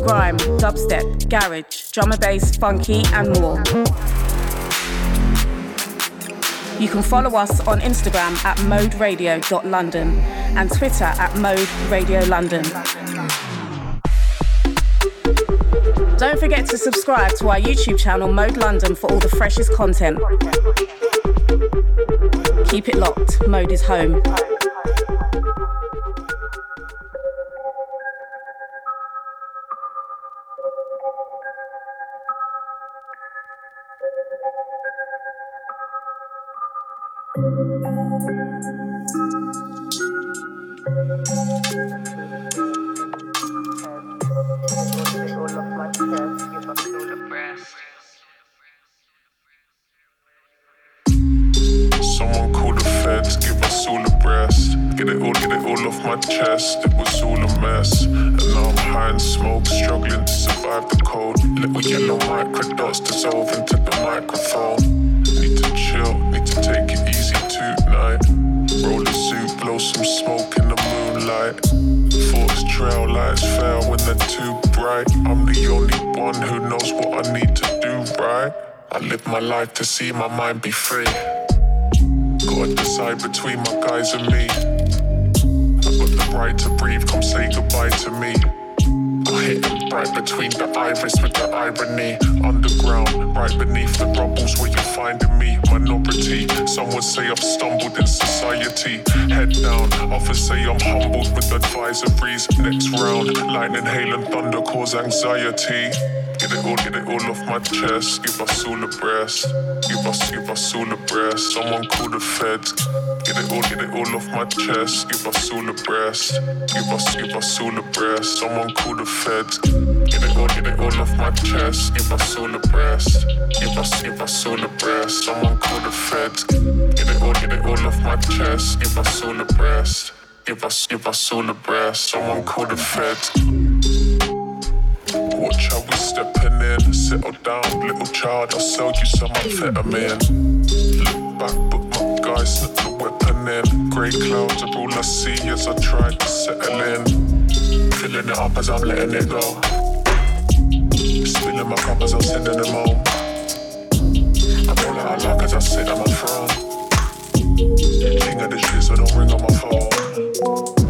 grime, dubstep, garage, drum and bass, funky, and more. You can follow us on Instagram at moderadio.london and Twitter at moderadiolondon. Don't forget to subscribe to our YouTube channel Mode London for all the freshest content. Keep it locked, Mode is home. Life to see my mind be free. Gotta decide between my guys and me. I got the right to breathe, come say goodbye to me. I hit them right between the iris with the irony. Underground, right beneath the rubbles where you're finding me. Minority, some would say I've stumbled in society. Head down, others say I'm humbled with advisories. Next round, lightning, hail, and thunder cause anxiety. Get it all, get it all off my chest. Give us all a breast. Give us, give us all a breast. Someone call the feds. Get it all, get it all off my chest. Give us all a breast. Give us, give us all a breast. Someone call the feds. Get it all, get it all off my chest. Give us all a breast. Give us, give us all a breast. Someone call the feds. Get it all, get it all off my chest. Give us all a breast. Give us, give us all a breast. Someone call the feds. Watch how we stepping in. Settle down, little child. I'll sell you some amphetamine. Look back, but my guys slip the weapon in. Grey clouds are all I see as I try to settle in. Filling it up as I'm letting it go. Spilling my cup as I'm sending them home. I roll out of luck as I sit on my throne. King of the shit, so don't ring on my phone.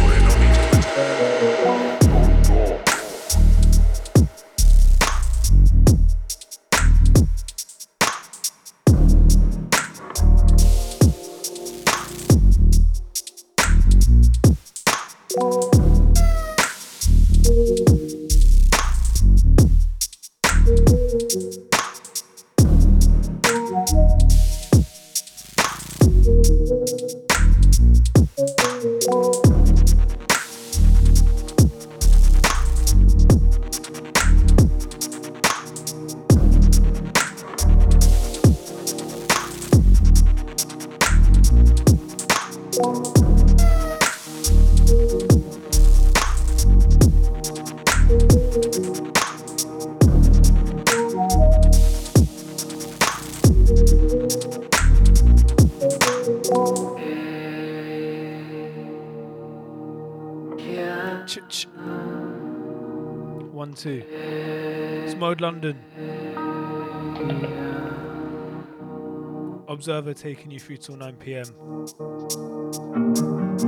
Ob-Server taking you through till 9 pm.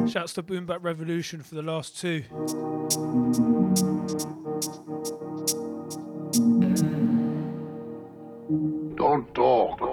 Shouts to Boom Bap Revolution for the last two. Don't talk.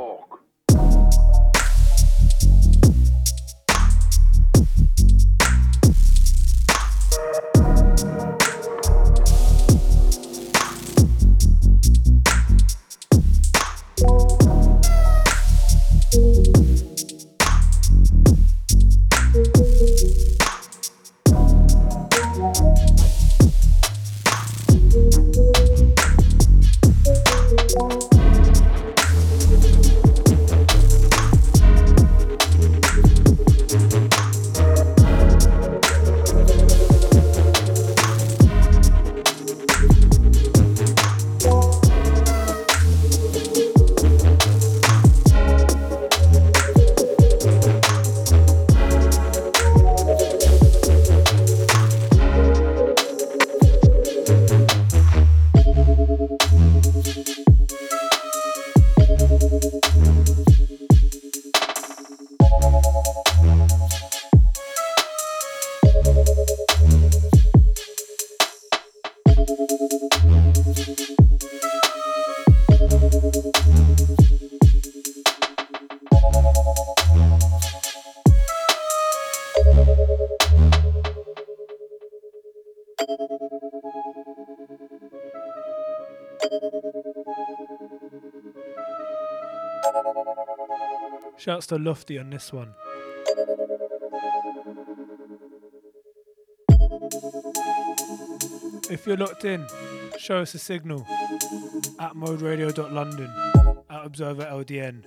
Shouts to Lofty on this one. If you're locked in, show us a signal at moderadio.london at Observer LDN.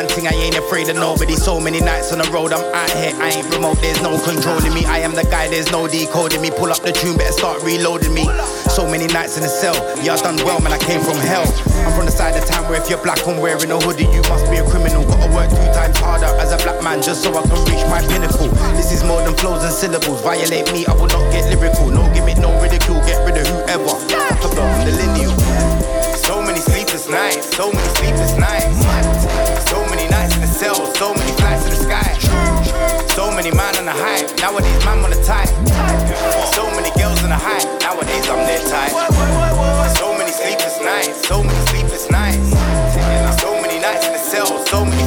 Man thing, I ain't afraid of nobody. So many nights on the road, I'm out here, I ain't remote, there's no controlling me. I am the guy, there's no decoding me. Pull up the tune, better start reloading me. So many nights in the cell, I done well, man, I came from hell. I'm from the side of town where if you're black and wearing a hoodie, you must be a criminal. Gotta work two times harder as a black man just so I can reach my pinnacle. This is more than flows and syllables. Violate me, I will not get lyrical. No gimmick, no ridicule, get rid of whoever. About the lineal. So many sleepless nights, so many sleepless nights. Many man on the high, nowadays man on the tie. So many girls in the high, nowadays I'm their type. So many sleepless nights, so many sleepless nights. So many nights in the cell, so many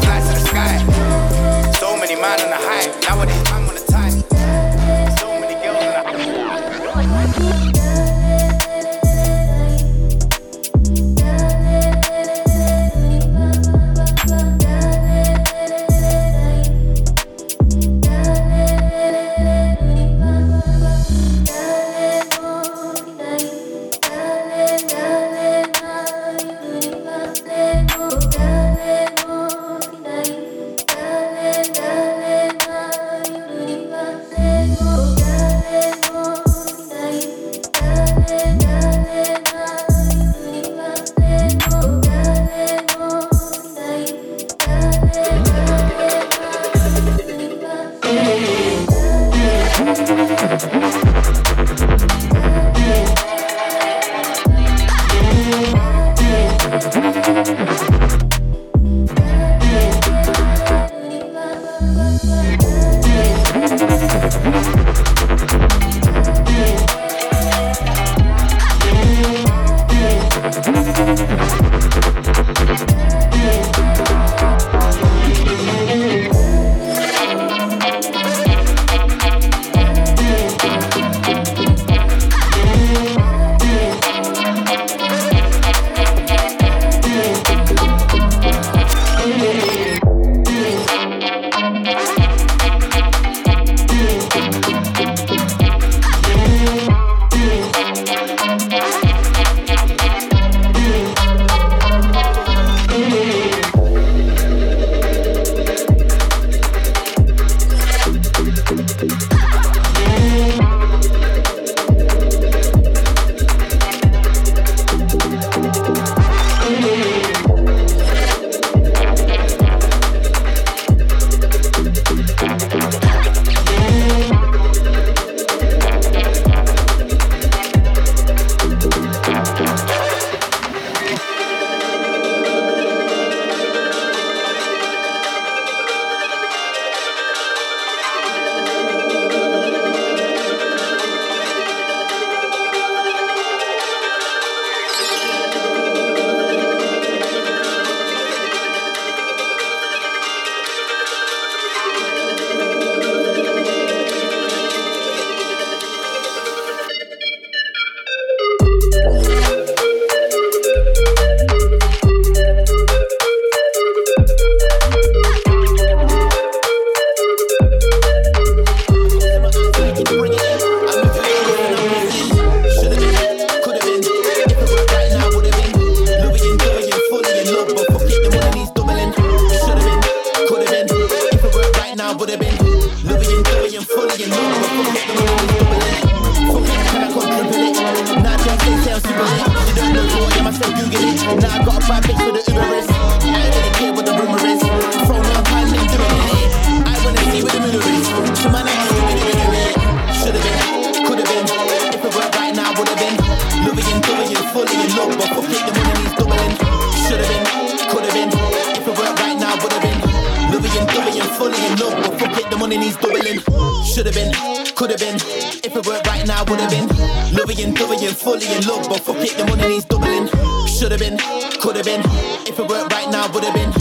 fully in love, but fuck it, the money needs doubling. Should've been, could've been. If it worked right now, would've been. Loving and doing fully in love, but fuck it, the money needs doubling. Should've been, could've been. If it worked right now, would've been.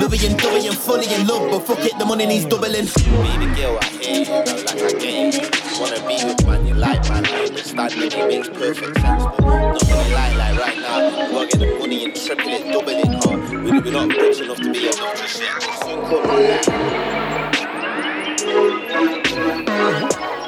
Loving and doing fully in love, but fuck it, the money needs doubling. The girl I hate, like I get Wanna be with Me, it makes perfect sense. But not gonna lie, like right now, we gotta get the money and triple it, double it, huh? We, we're not rich enough to be to share this. Come on,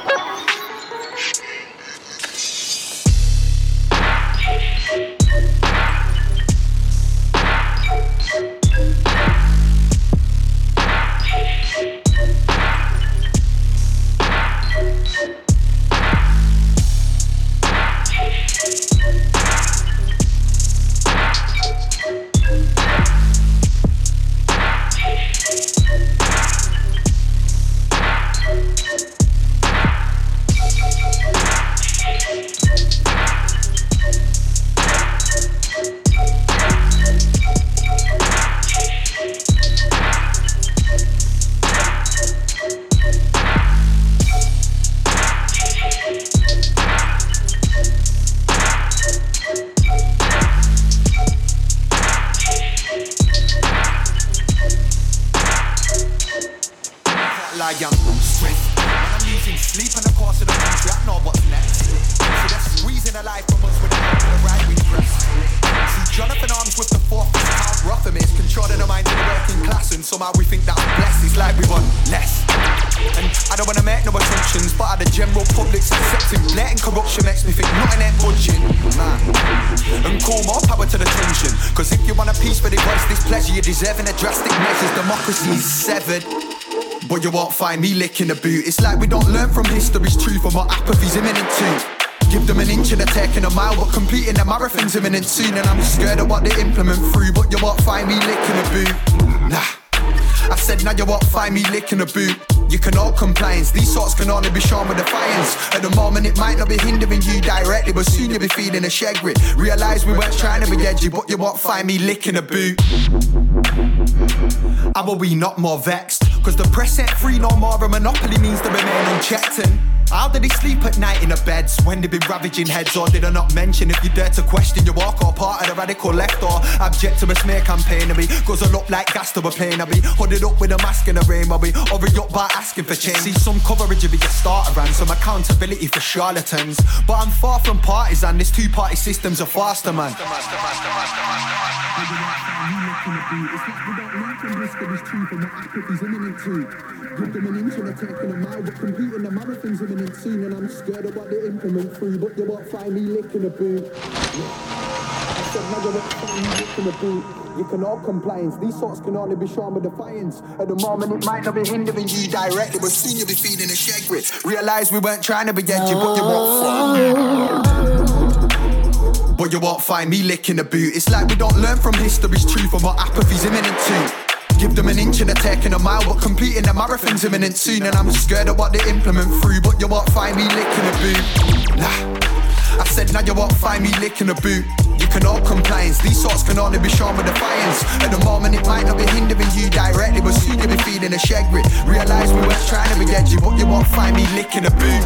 And I make no attentions, but the general public's accepting blatant corruption makes me think nothing ain't budging. Man. And call more power to the tension. Cause if you want a peace for the voice displeasure, you're deserving of drastic measures. Democracy is severed. But you won't find me licking the boot. It's like we don't learn from history's truth and what apathy's imminent too. Give them an inch and they're taking a mile, but completing the marathon's imminent soon. And I'm scared of what they implement through, but you won't find me licking a boot. Nah. I said now you won't find me licking a boot. You can all compliance, these sorts can only be shown with defiance. At the moment it might not be hindering you directly, but soon you'll be feeling a shag grit. Realize we weren't trying to be edgy, but you won't find me licking a boot. How are we not more vexed? Cause the press ain't free no more, a monopoly means to remain unchecked. And how did they sleep at night in the beds when they been ravaging heads? Or did I not mention if you dare to question your walk or part of the radical left or abject to a smear campaign of me? Guzzle up like gas to a plane of me, hooded up with a mask and a rain of me, hurry up by asking for change. See some coverage of your starter and some accountability for charlatans. But I'm far from partisan, this two party system's a faster man. Give them an a mile, but competing the marathon's soon, and I'm scared what they implement through, but you won't find me licking a boot. I said, no, you won't find me licking a boot. You can all compliance, these sorts can only be shown with defiance. At the moment, it might not be hindering you directly, but soon you'll be feeding a shag grit. Realize we weren't trying to be edgy, but you won't find But you won't find me licking a boot. It's like we don't learn from history's truth and what apathy's imminent to. Give them an inch and they're taking a mile, but completing the marathon's imminent soon. And I'm scared of what they implement through, but you won't find me licking a boot. Nah. I said now you won't find me licking a boot. You can all compliance, these sorts can only be shown with defiance. At the moment it might not be hindering you directly, but soon you'll be feeding a shag. Realize we weren't trying to be edgy, but you won't find me licking a boot.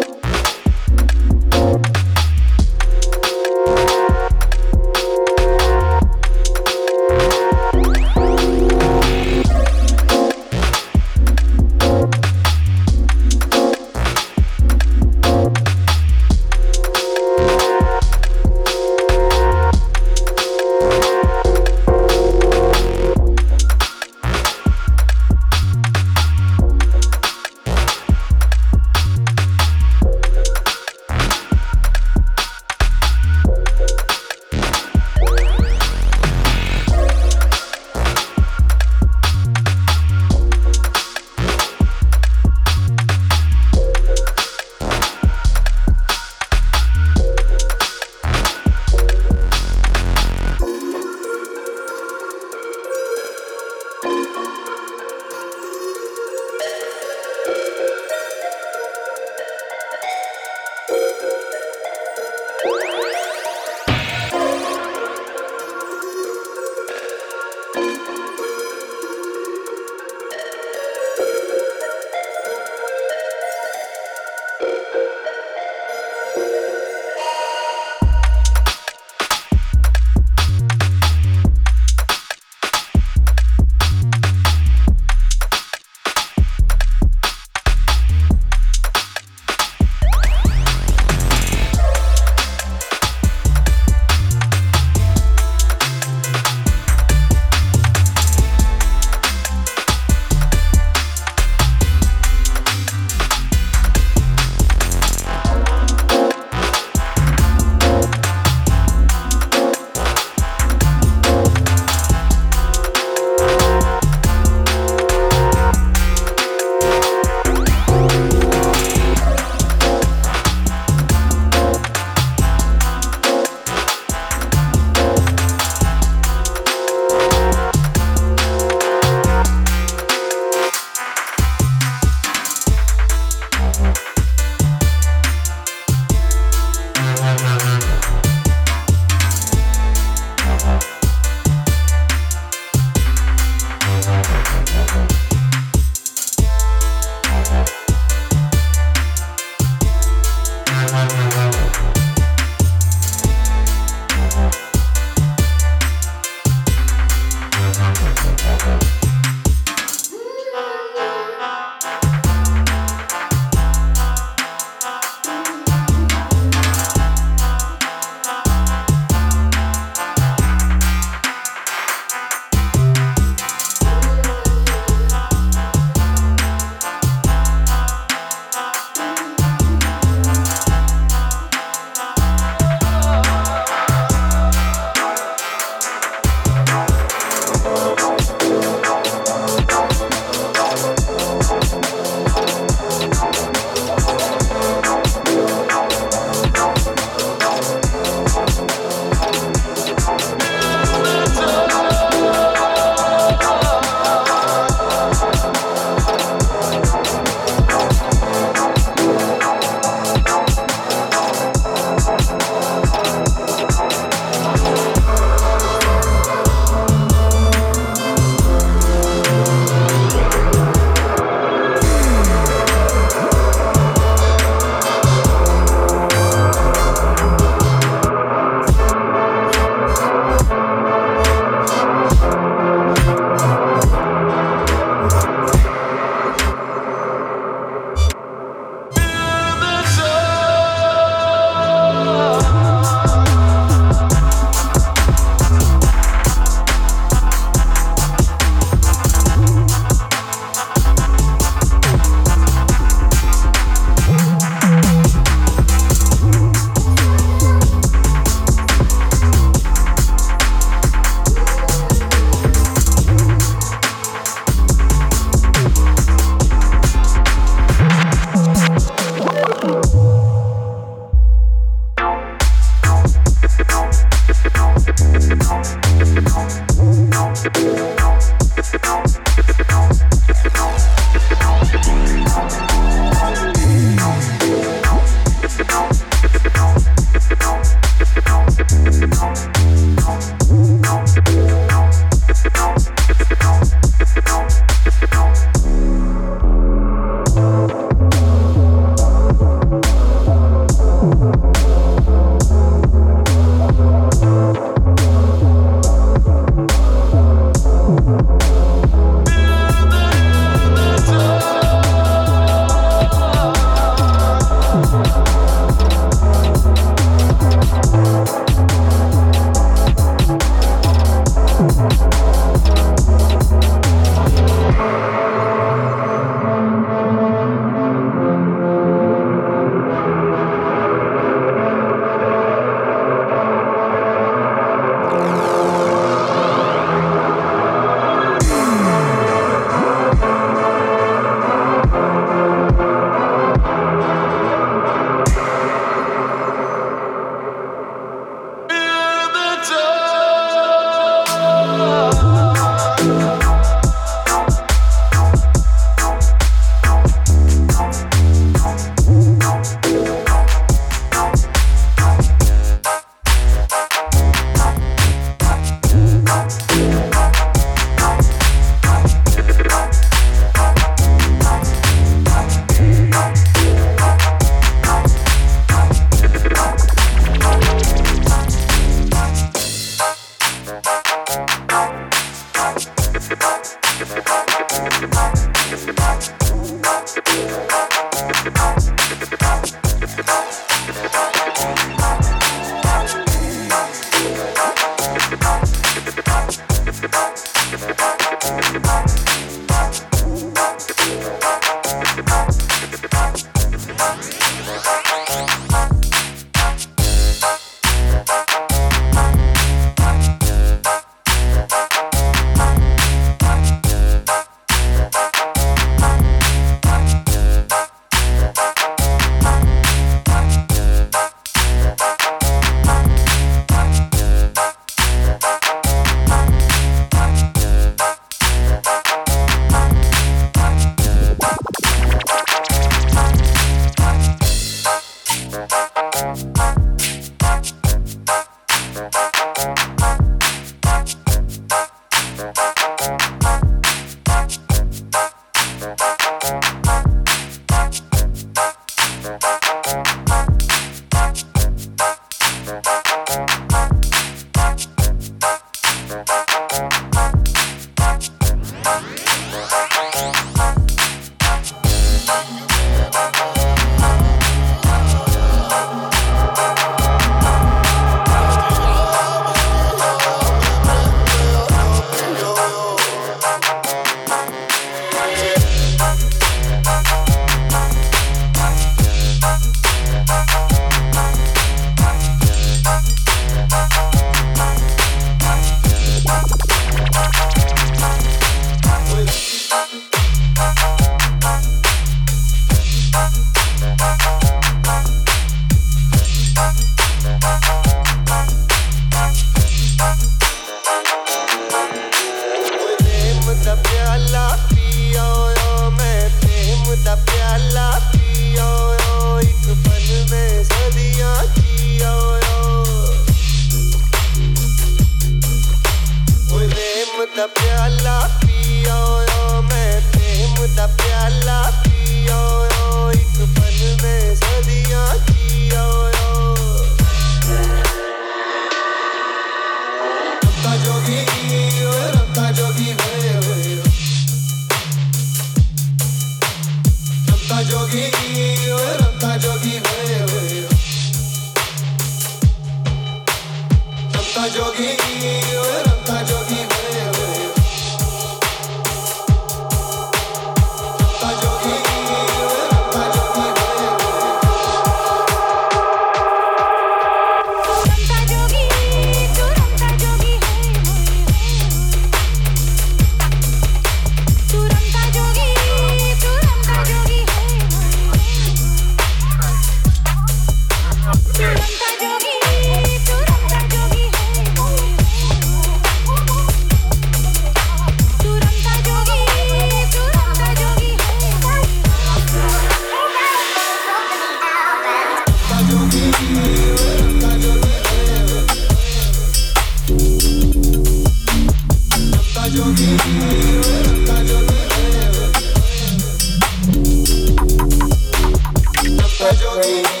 jogging.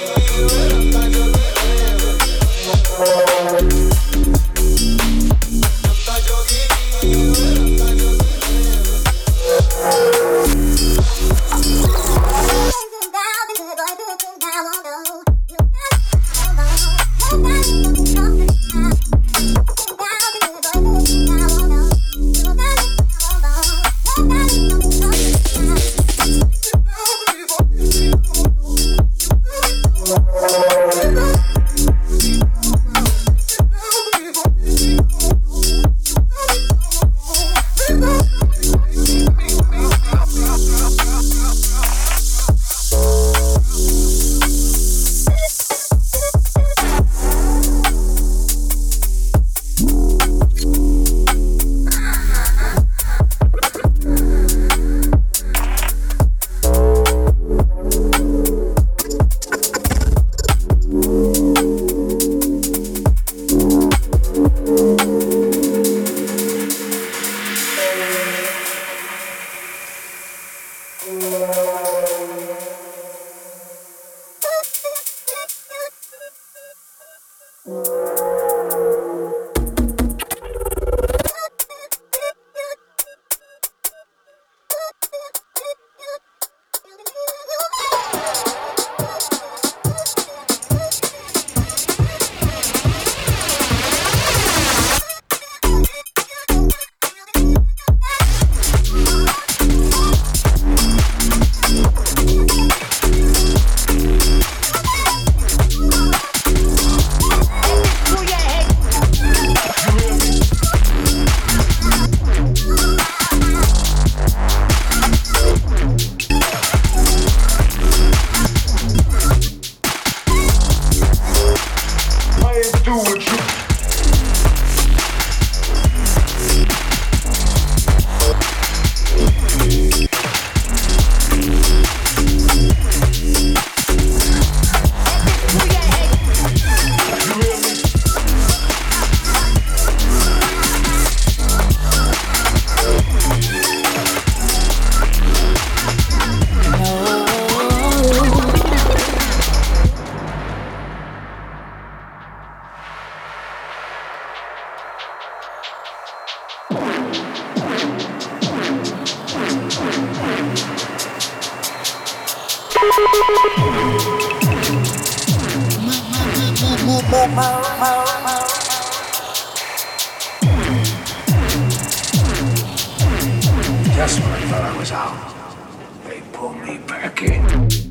hold me back in.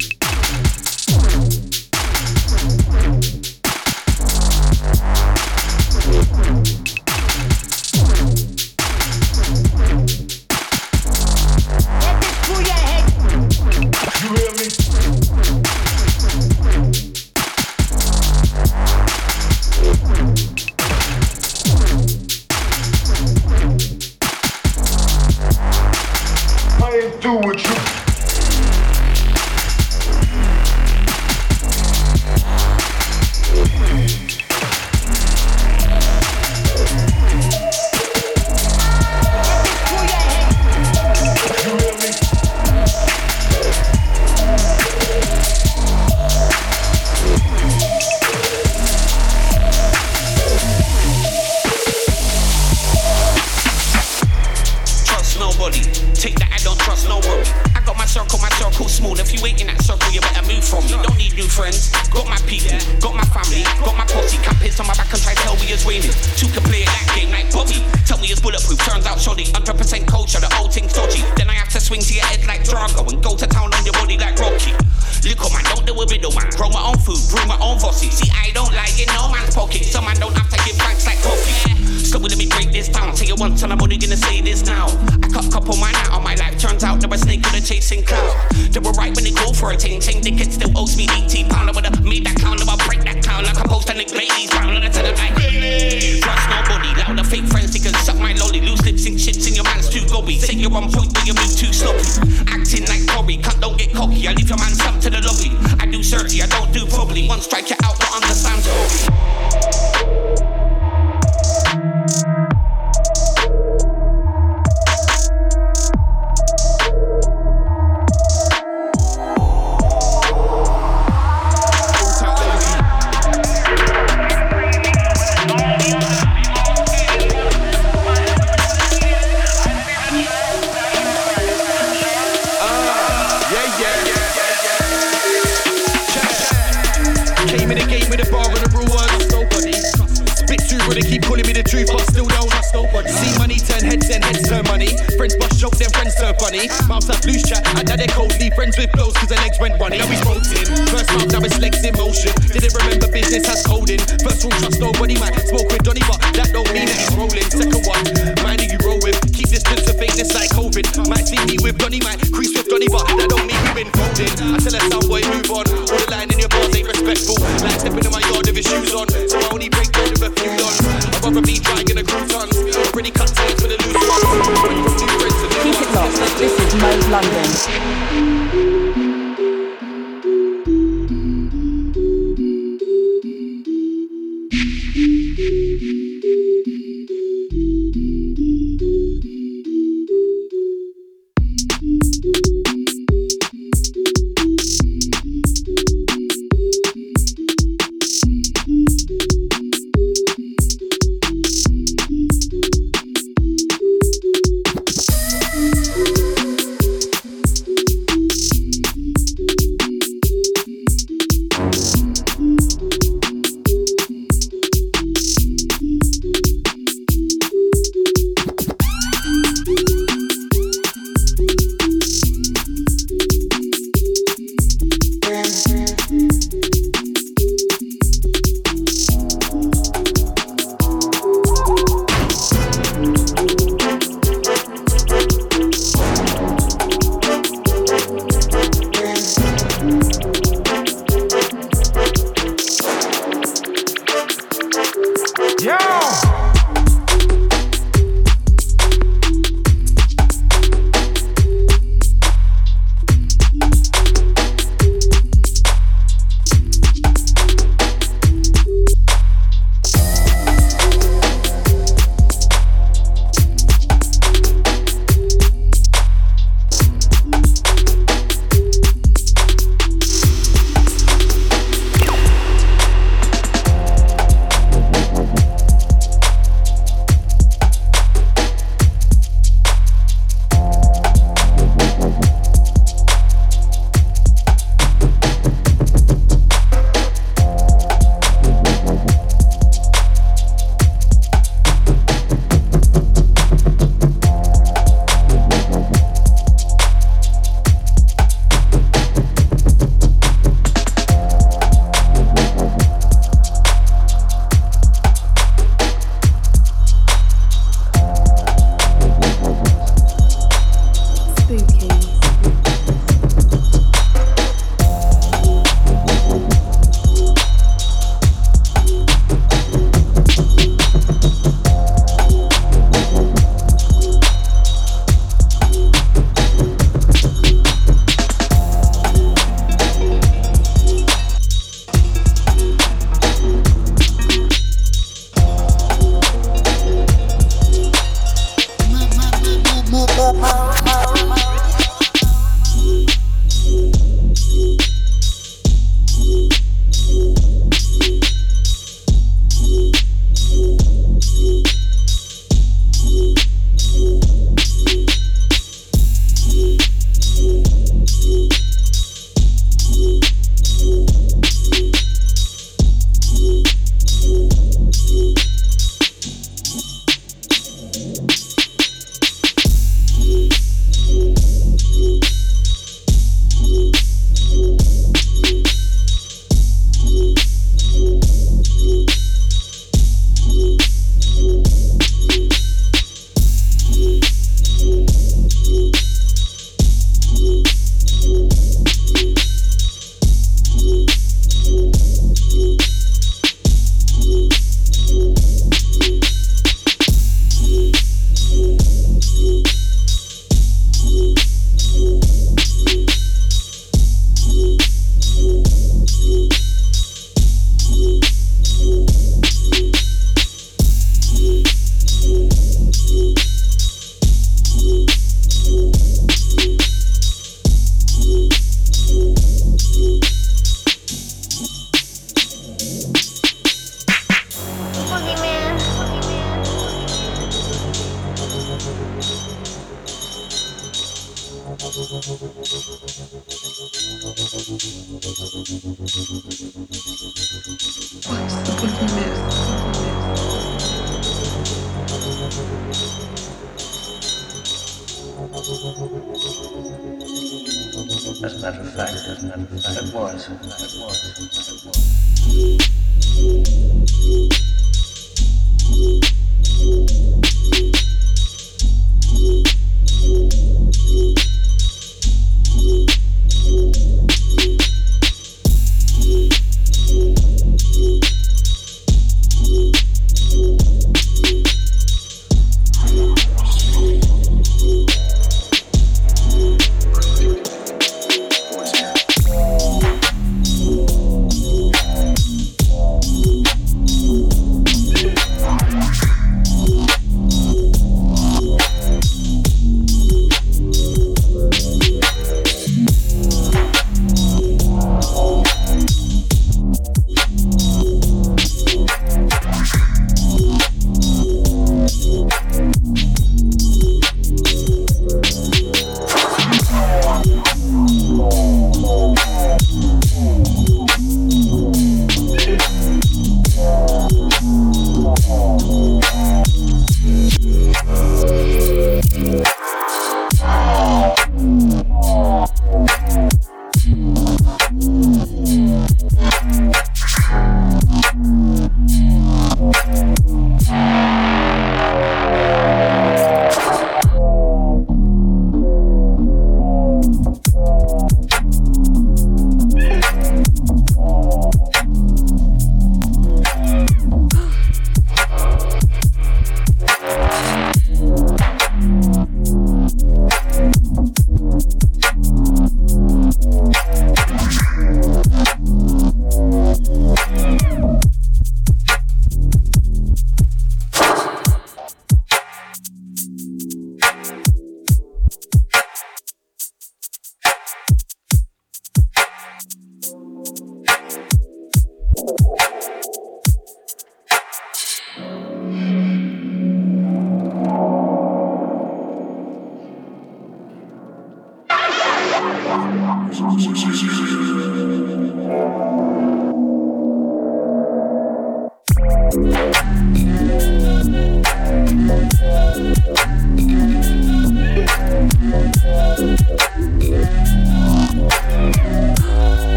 London.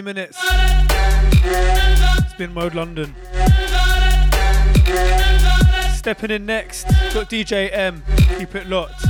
20 minutes. It's been Mode London. Stepping in next, got DJ M. Keep it locked.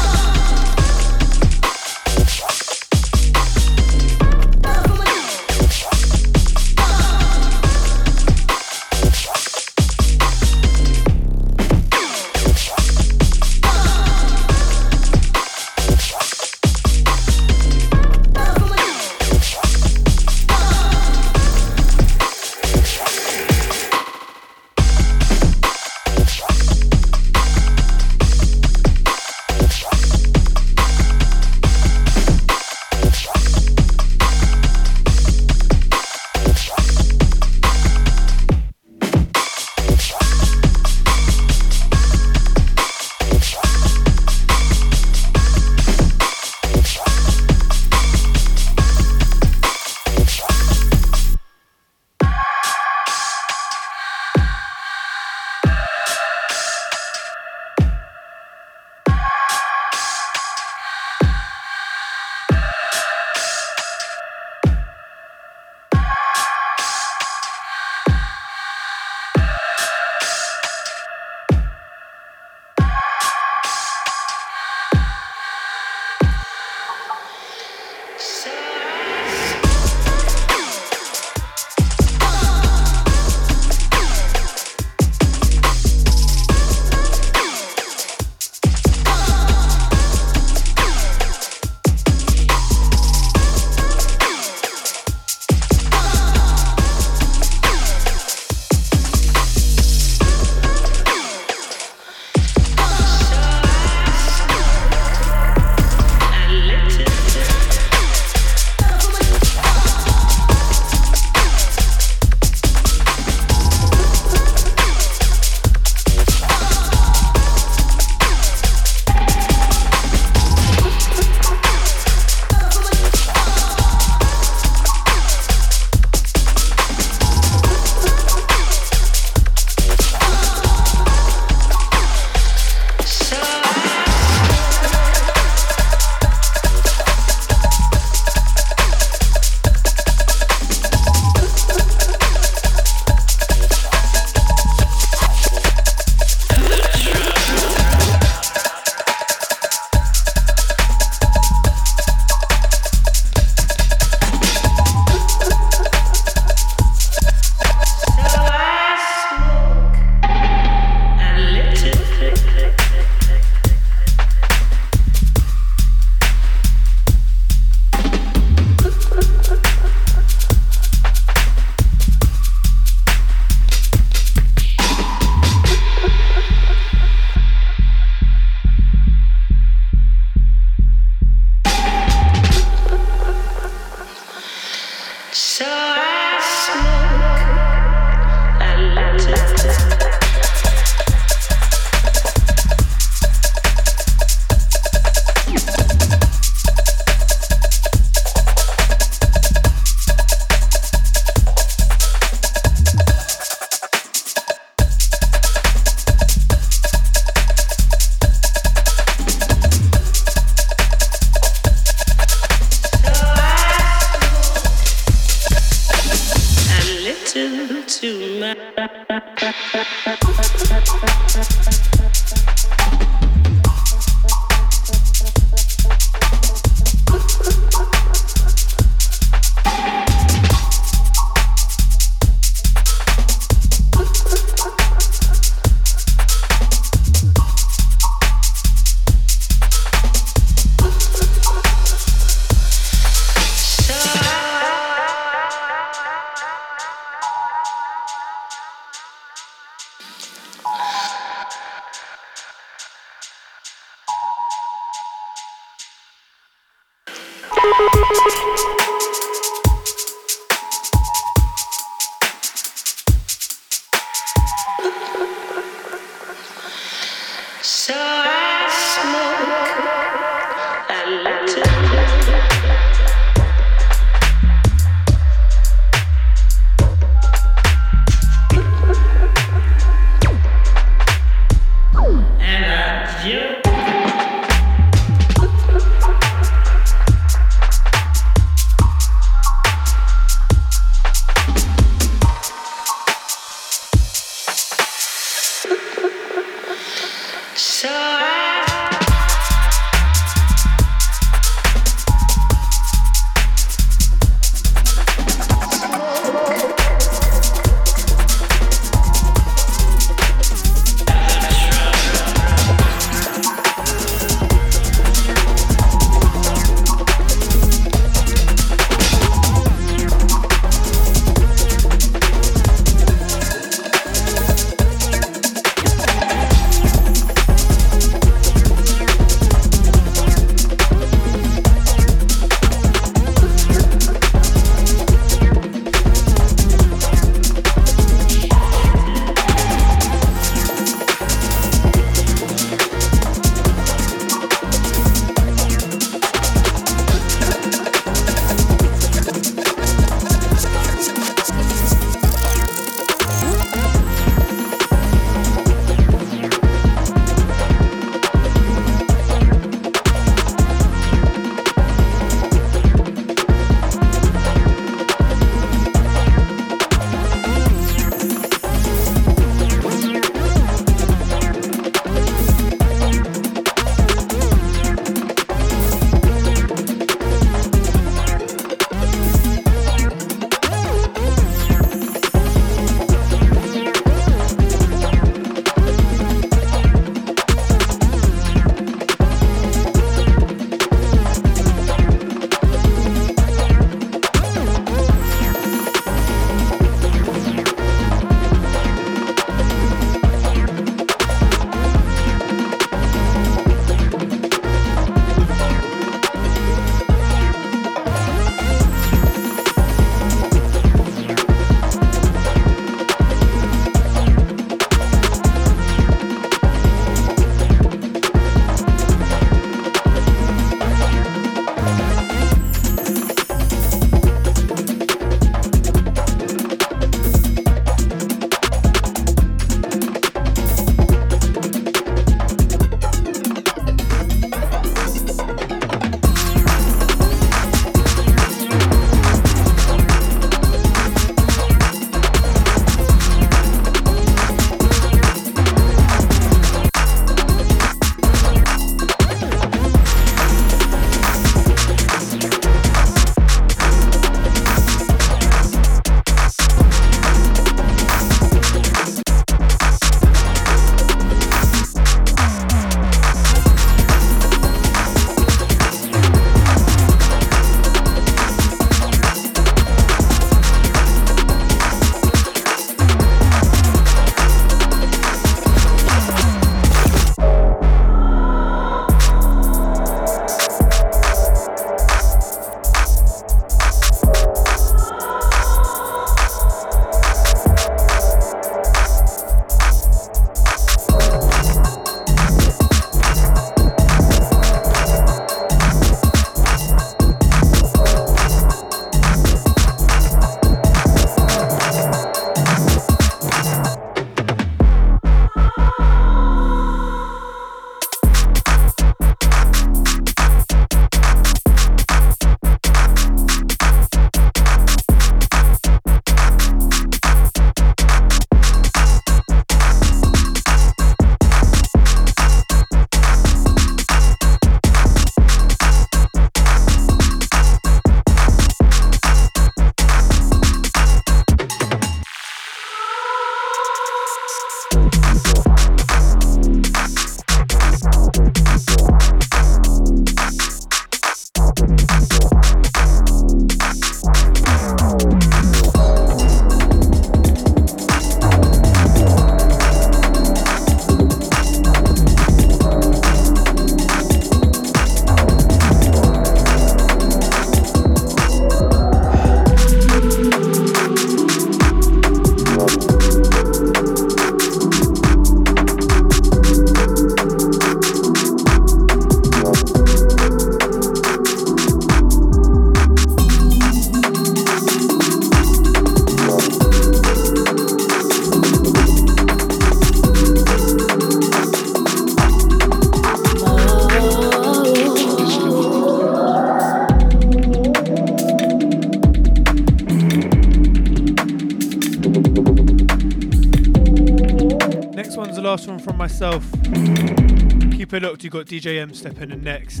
Keep it locked, you got DJ M stepping in next.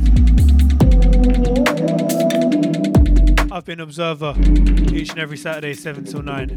I've been Ob-Server each and every Saturday, 7 till 9.